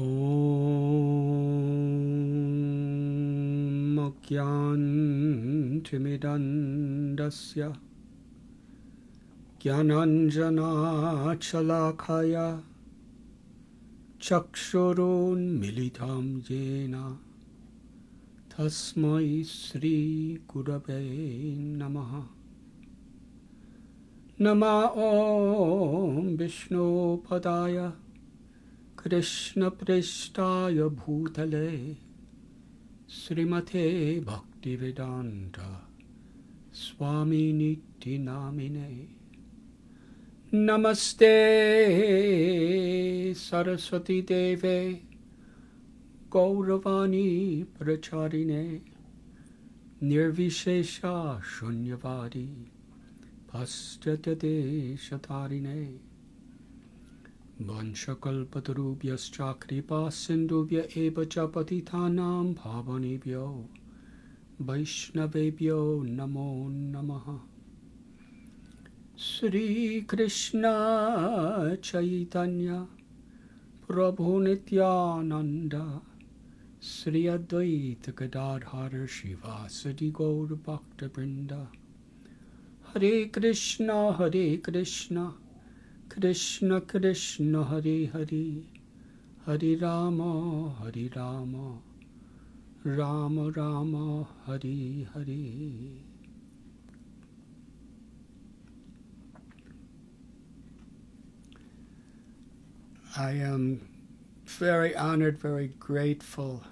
ॐ ज्ञानतिमिदन्दस्य ज्ञानाञ्जनाशलाखाय चक्षुरुन्मिलितं येन तस्मै श्रीगुरवे नमः। नमा ॐ विष्णुपदाय। कृष्णपृष्ठाय भूतले। श्रीमते भक्तिवेदान्त स्वामिनित्यनामिने नमस्ते सरस्वतीदेवे गौरवाणी प्रचारिणे। निर्विशेषा शून्यवादी पश्चात्यदेशतारिणे वंशकल्पतरुभ्यश्च कृपा सिन्धुभ्य एव च पतितानां भावनेभ्यो। वैष्णवेभ्यो नमो नमः। श्रीकृष्ण चैतन्य प्रभुनित्यानन्द श्री अद्वैत गदाधर शिवासदि गौरभक्तवृन्द हरे कृष्ण हरे Krishna. Krishna Krishna Hari Hari Hari Rama Hari Rama Rama Rama Hari Hari I am very honored, very grateful,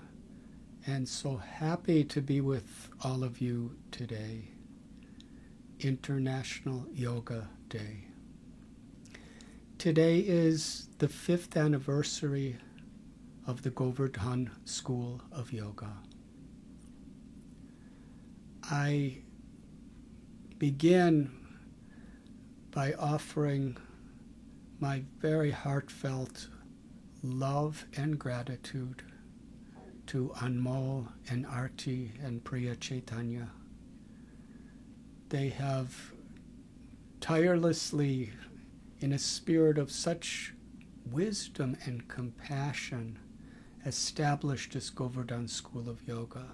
and so happy to be with all of you today. International Yoga Day. Today is the fifth anniversary of the Govardhan School of Yoga. I begin by offering my very heartfelt love and gratitude to Anmol and Arti and Priya Chaitanya. They have tirelessly, in a spirit of such wisdom and compassion, established this Govardhan School of Yoga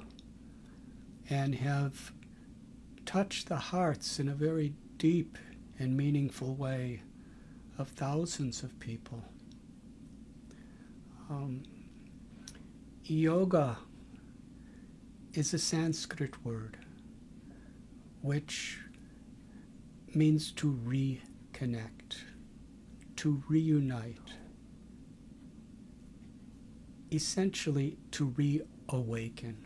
and have touched the hearts in a very deep and meaningful way of thousands of people. Um, yoga is a Sanskrit word which means to reconnect, to reunite, essentially to reawaken,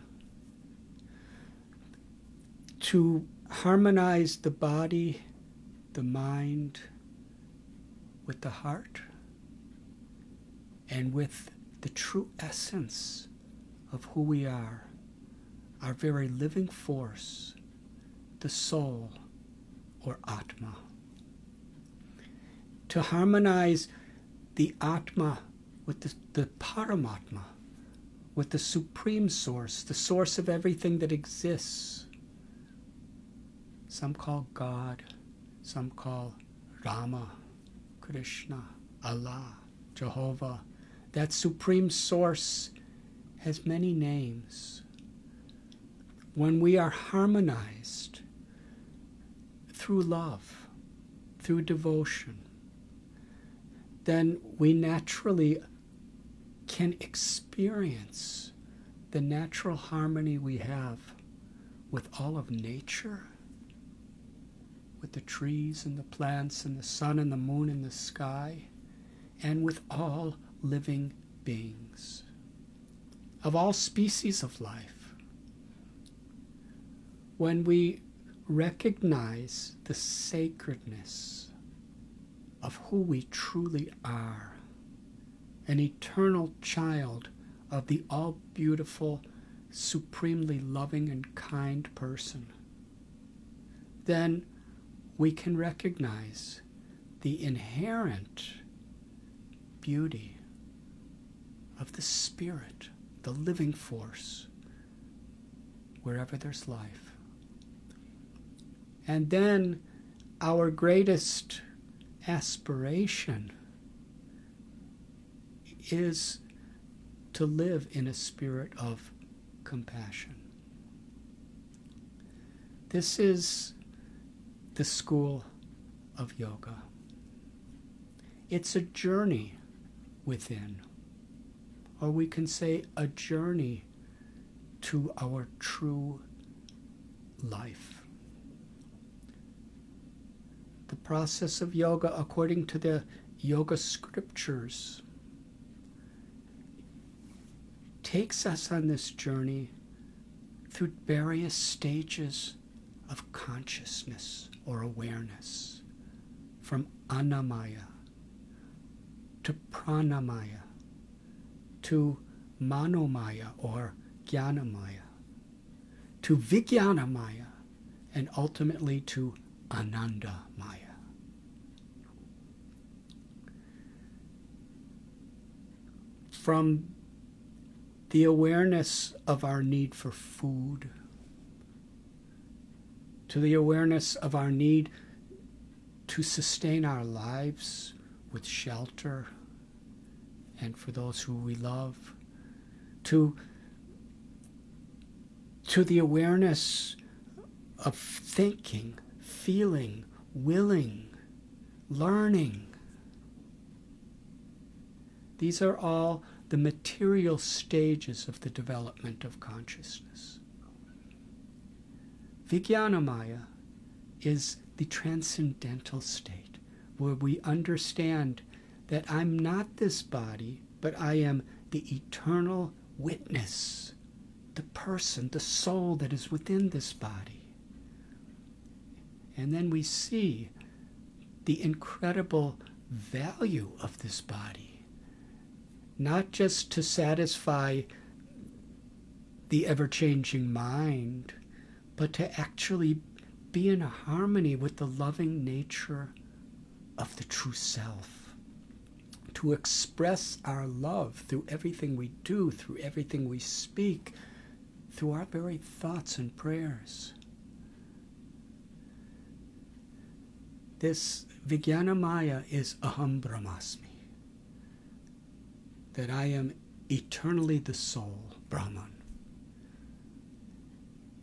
to harmonize the body, the mind, with the heart and with the true essence of who we are, our very living force, the soul or Atma. To harmonize the Atma with the, the Paramatma, with the Supreme Source, the source of everything that exists. Some call God, some call Rama, Krishna, Allah, Jehovah. That supreme source has many names. When we are harmonized through love, through devotion, then we naturally can experience the natural harmony we have with all of nature with the trees and the plants and the sun and the moon and the sky, and with all living beings of all species of life. When we recognize the sacredness of who we truly are, an eternal child of the all beautiful, supremely loving and kind person, then we can recognize the inherent beauty of the Spirit, the living force, wherever there's life. And then our greatest aspiration is to live in a spirit of compassion. This is the school of yoga. It's a journey within, or we can say a journey to our true life. The process of yoga, according to the yoga scriptures, takes us on this journey through various stages of consciousness or awareness, from annamaya to pranamaya to manomaya or jnanamaya to vijnanamaya and ultimately to anandamaya. From the awareness of our need for food, to the awareness of our need to sustain our lives with shelter and for those who we love, to, to the awareness of thinking, feeling, willing, learning. These are all the material stages of the development of consciousness. Vijnanamaya is the transcendental state where we understand that I'm not this body, but I am the eternal witness, the person, the soul that is within this body. And then we see the incredible value of this body, not just to satisfy the ever changing mind, but to actually be in harmony with the loving nature of the true self. To express our love through everything we do, through everything we speak, through our very thoughts and prayers. This Vijnanamaya is Aham Brahmasmi. That I am eternally the soul, Brahman.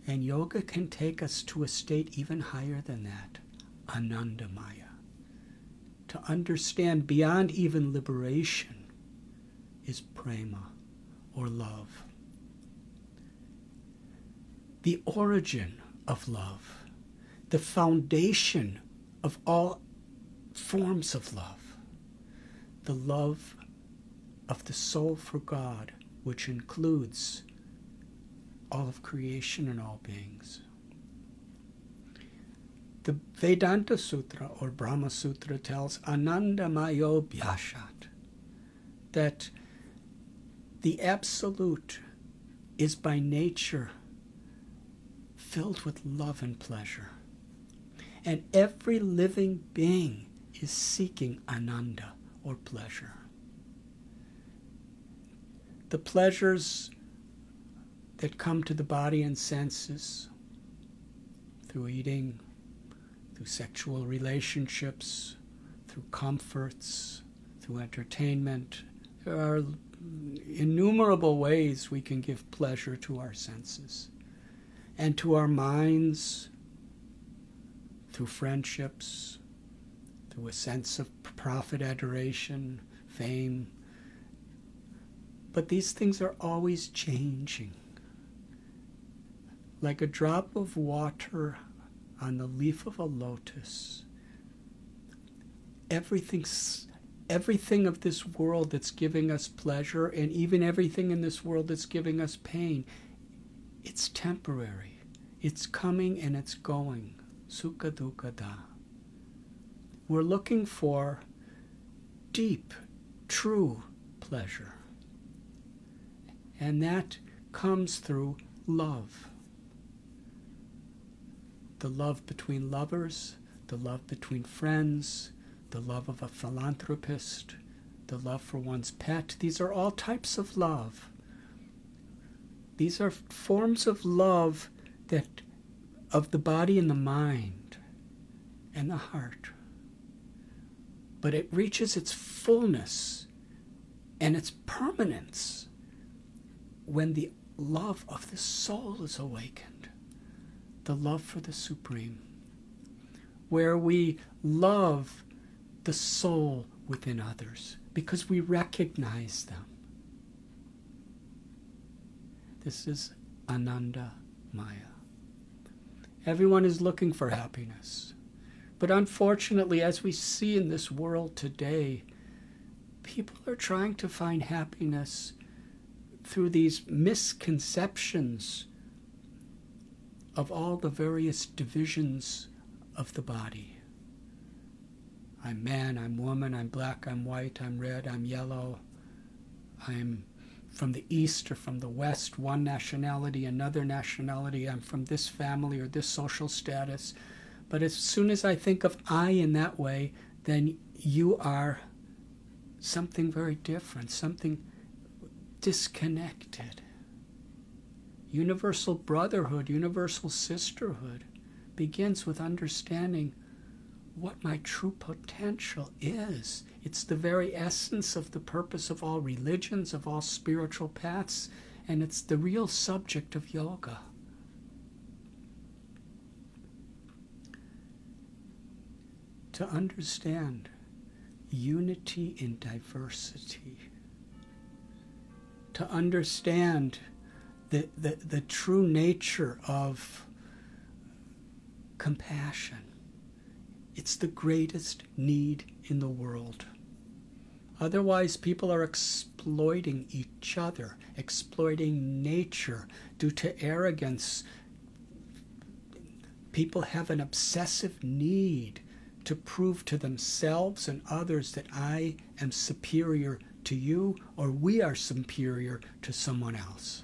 And yoga can take us to a state even higher than that, Anandamaya. To understand beyond even liberation is prema or love. The origin of love, the foundation of all forms of love, the love of the soul for God, which includes all of creation and all beings. The Vedanta Sutra or Brahma Sutra tells Anandamayo Bhyashat that the Absolute is by nature filled with love and pleasure. And every living being is seeking ananda or pleasure. The pleasures that come to the body and senses through eating, through sexual relationships, through comforts, through entertainment. There are innumerable ways we can give pleasure to our senses and to our minds through friendships, through a sense of profit, adoration, fame. But these things are always changing like a drop of water on the leaf of a lotus. Everything's everything of this world that's giving us pleasure and even everything in this world that's giving us pain, it's temporary. It's coming and it's going. Sukha dukkha da. We're looking for deep, true pleasure. And that comes through love the love between lovers, the love between friends, the love of a philanthropist, the love for one's pet. These are all types of love. These are forms of love that of the body and the mind and the heart. But it reaches its fullness and its permanence when the love of the soul is awakened, the love for the Supreme, where we love the soul within others because we recognize them. This is Ananda Maya. Everyone is looking for happiness. But unfortunately, as we see in this world today, people are trying to find happiness through these misconceptions of all the various divisions of the body. I'm man, I'm woman, I'm black, I'm white, I'm red, I'm yellow, I'm from the east or from the west, one nationality, another nationality, I'm from this family or this social status. But as soon as I think of I in that way, then you are something very different, something disconnected. Universal brotherhood, universal sisterhood begins with understanding what my true potential is. It's the very essence of the purpose of all religions, of all spiritual paths, and it's the real subject of yoga. To understand unity in diversity, to understand the, the, the true nature of compassion. It's the greatest need in the world. Otherwise, people are exploiting each other, exploiting nature due to arrogance. People have an obsessive need to prove to themselves and others that I am superior to you or we are superior to someone else.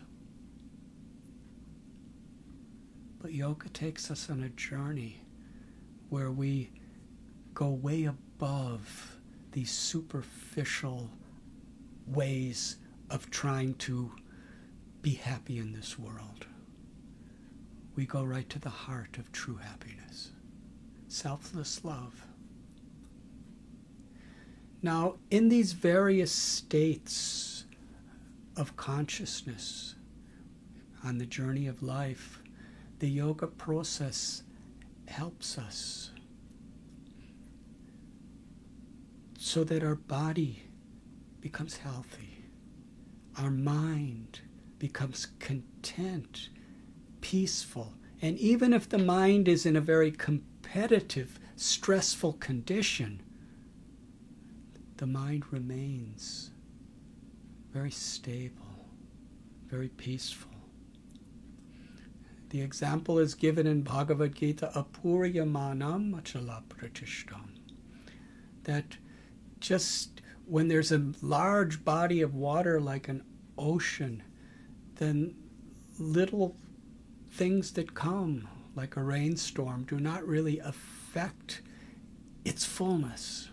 But yoga takes us on a journey where we go way above these superficial ways of trying to be happy in this world. We go right to the heart of true happiness selfless love. Now, in these various states of consciousness on the journey of life, the yoga process helps us so that our body becomes healthy, our mind becomes content, peaceful. And even if the mind is in a very competitive, stressful condition, the mind remains very stable, very peaceful. The example is given in Bhagavad Gita, apuryamanam achala pratishtam. That just when there's a large body of water like an ocean, then little things that come, like a rainstorm, do not really affect its fullness.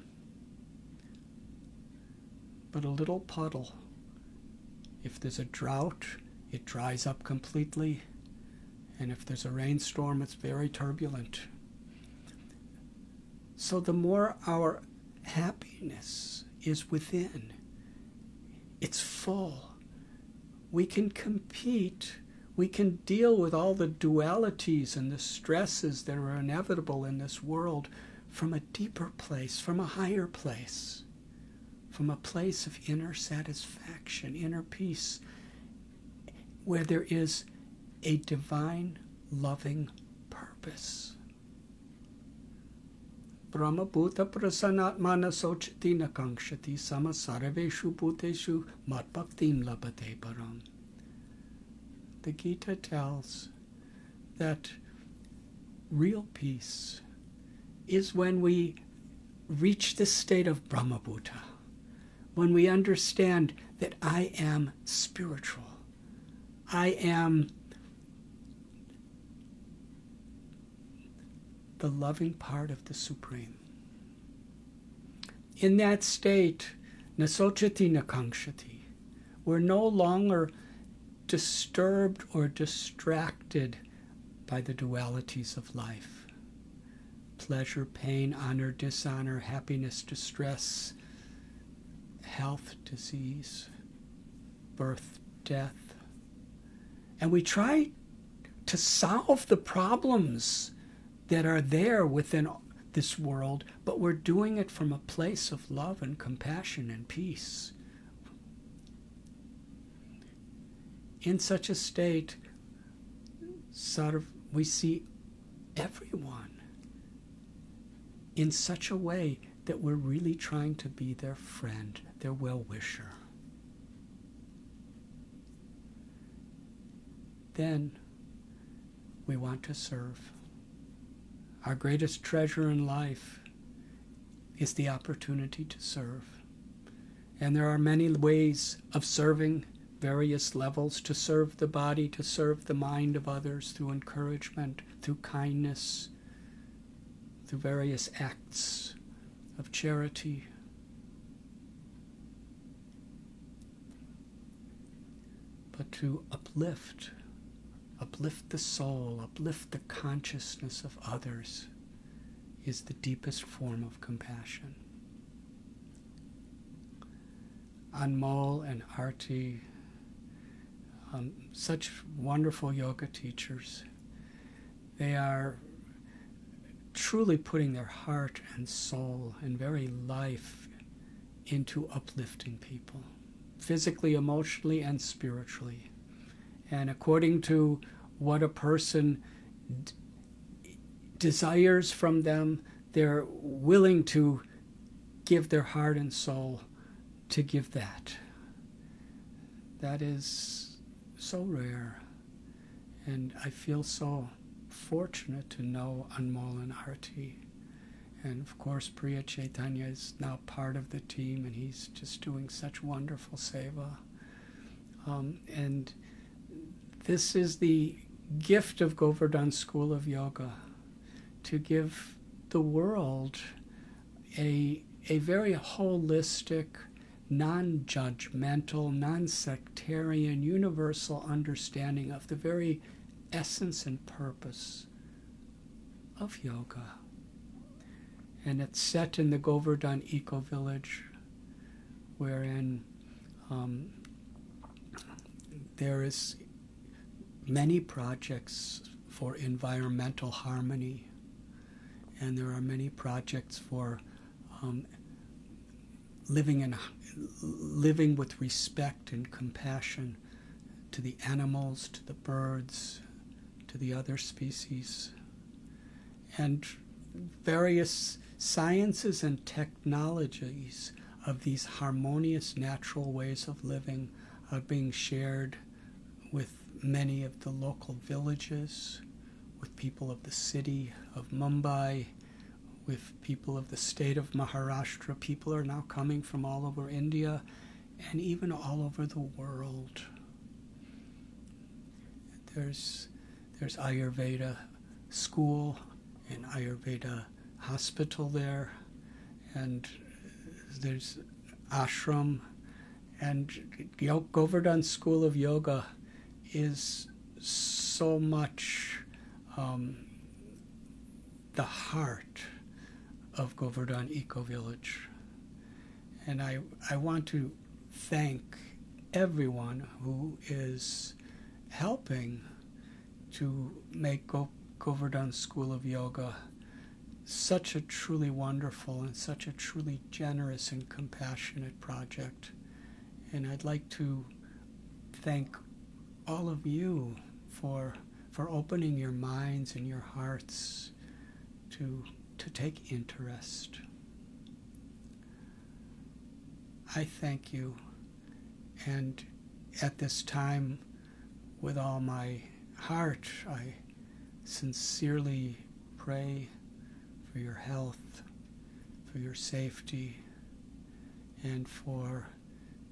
But a little puddle, if there's a drought, it dries up completely. And if there's a rainstorm, it's very turbulent. So the more our happiness is within. It's full. We can compete. We can deal with all the dualities and the stresses that are inevitable in this world from a deeper place, from a higher place, from a place of inner satisfaction, inner peace, where there is a divine, loving purpose. Prasanatmana sochati nakangshati sama sarveshu bhuteshu matbhaktim labate param. The Gita tells that real peace is when we reach this state of Brahmabhuta, when we understand that I am spiritual, I am the loving part of the Supreme. In that state, nasochati nakangshati, we're no longer disturbed or distracted by the dualities of life pleasure, pain, honor, dishonor, happiness, distress, health, disease, birth, death, And we try to solve the problems that are there within this world, but we're doing it from a place of love and compassion and peace. In such a state, sort of, we see everyone in such a way that we're really trying to be their friend, their well wisher. Then we want to serve. Our greatest treasure in life is the opportunity to serve. And there are many ways of serving, various levels to serve the body, to serve the mind of others through encouragement, through kindness, through various acts of charity. But to uplift uplift the soul, uplift the consciousness of others is the deepest form of compassion. Anmol and Arti, um, such wonderful yoga teachers. They are truly putting their heart and soul and very life into uplifting people, physically, emotionally, and spiritually. And according to what a person d- desires from them, they're willing to give their heart and soul to give that. That is so rare. And I feel so fortunate to know Anmol and Arti. And of course, Priya Chaitanya is now part of the team, and he's just doing such wonderful seva. Um, and this is the gift of Govardhan School of Yoga to give the world a, a very holistic, non judgmental, non sectarian, universal understanding of the very essence and purpose of yoga. And it's set in the Govardhan Eco Village, wherein um, there is many projects for environmental harmony, and there are many projects for um, living in living with respect and compassion to the animals, to the birds, to the other species, and various sciences and technologies of these harmonious natural ways of living are being shared with many of the local villages, with people of the city of Mumbai, with people of the state of Maharashtra. People are now coming from all over India and even all over the world. There's, there's Ayurveda school and Ayurveda hospital there, and there's ashram and Govardhan School of Yoga is so much um, the heart of Govardhan Eco Village. And I, I want to thank everyone who is helping to make Go- Govardhan School of Yoga such a truly wonderful and such a truly generous and compassionate project. And I'd like to thank all of you for for opening your minds and your hearts to to take interest. I thank you and at this time with all my heart I sincerely pray for your health, for your safety, and for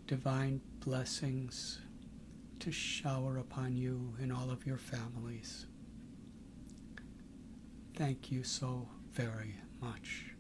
divine blessings to shower upon you and all of your families. Thank you so very much.